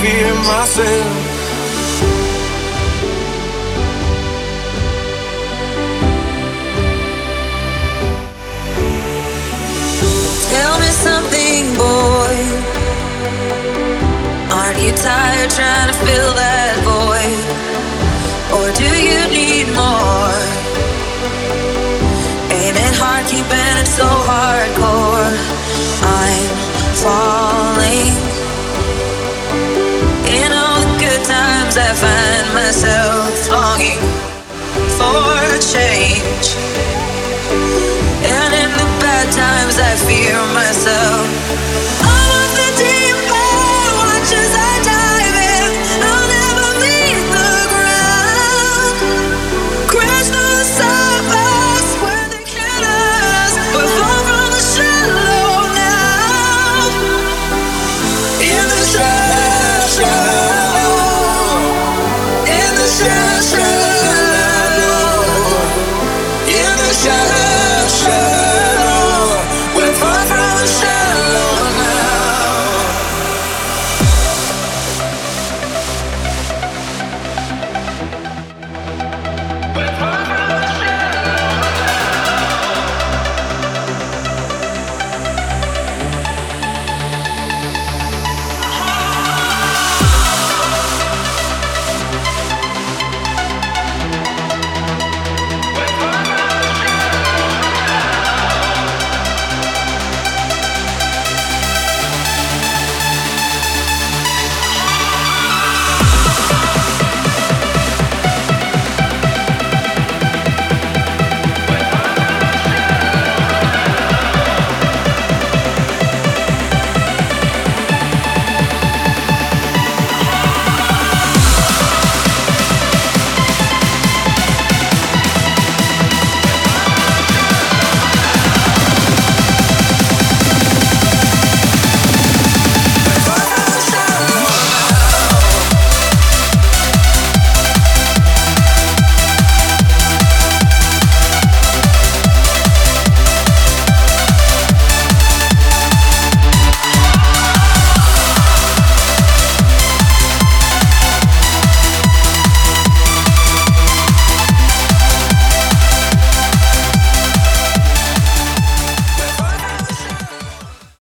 Fear myself. Tell me something, boy. Aren't you tired trying to fill that void? Or do you need more? Ain't it hard, keeping it so hardcore. I'm falling. Sometimes I find myself longing for change. And in the bad times I fear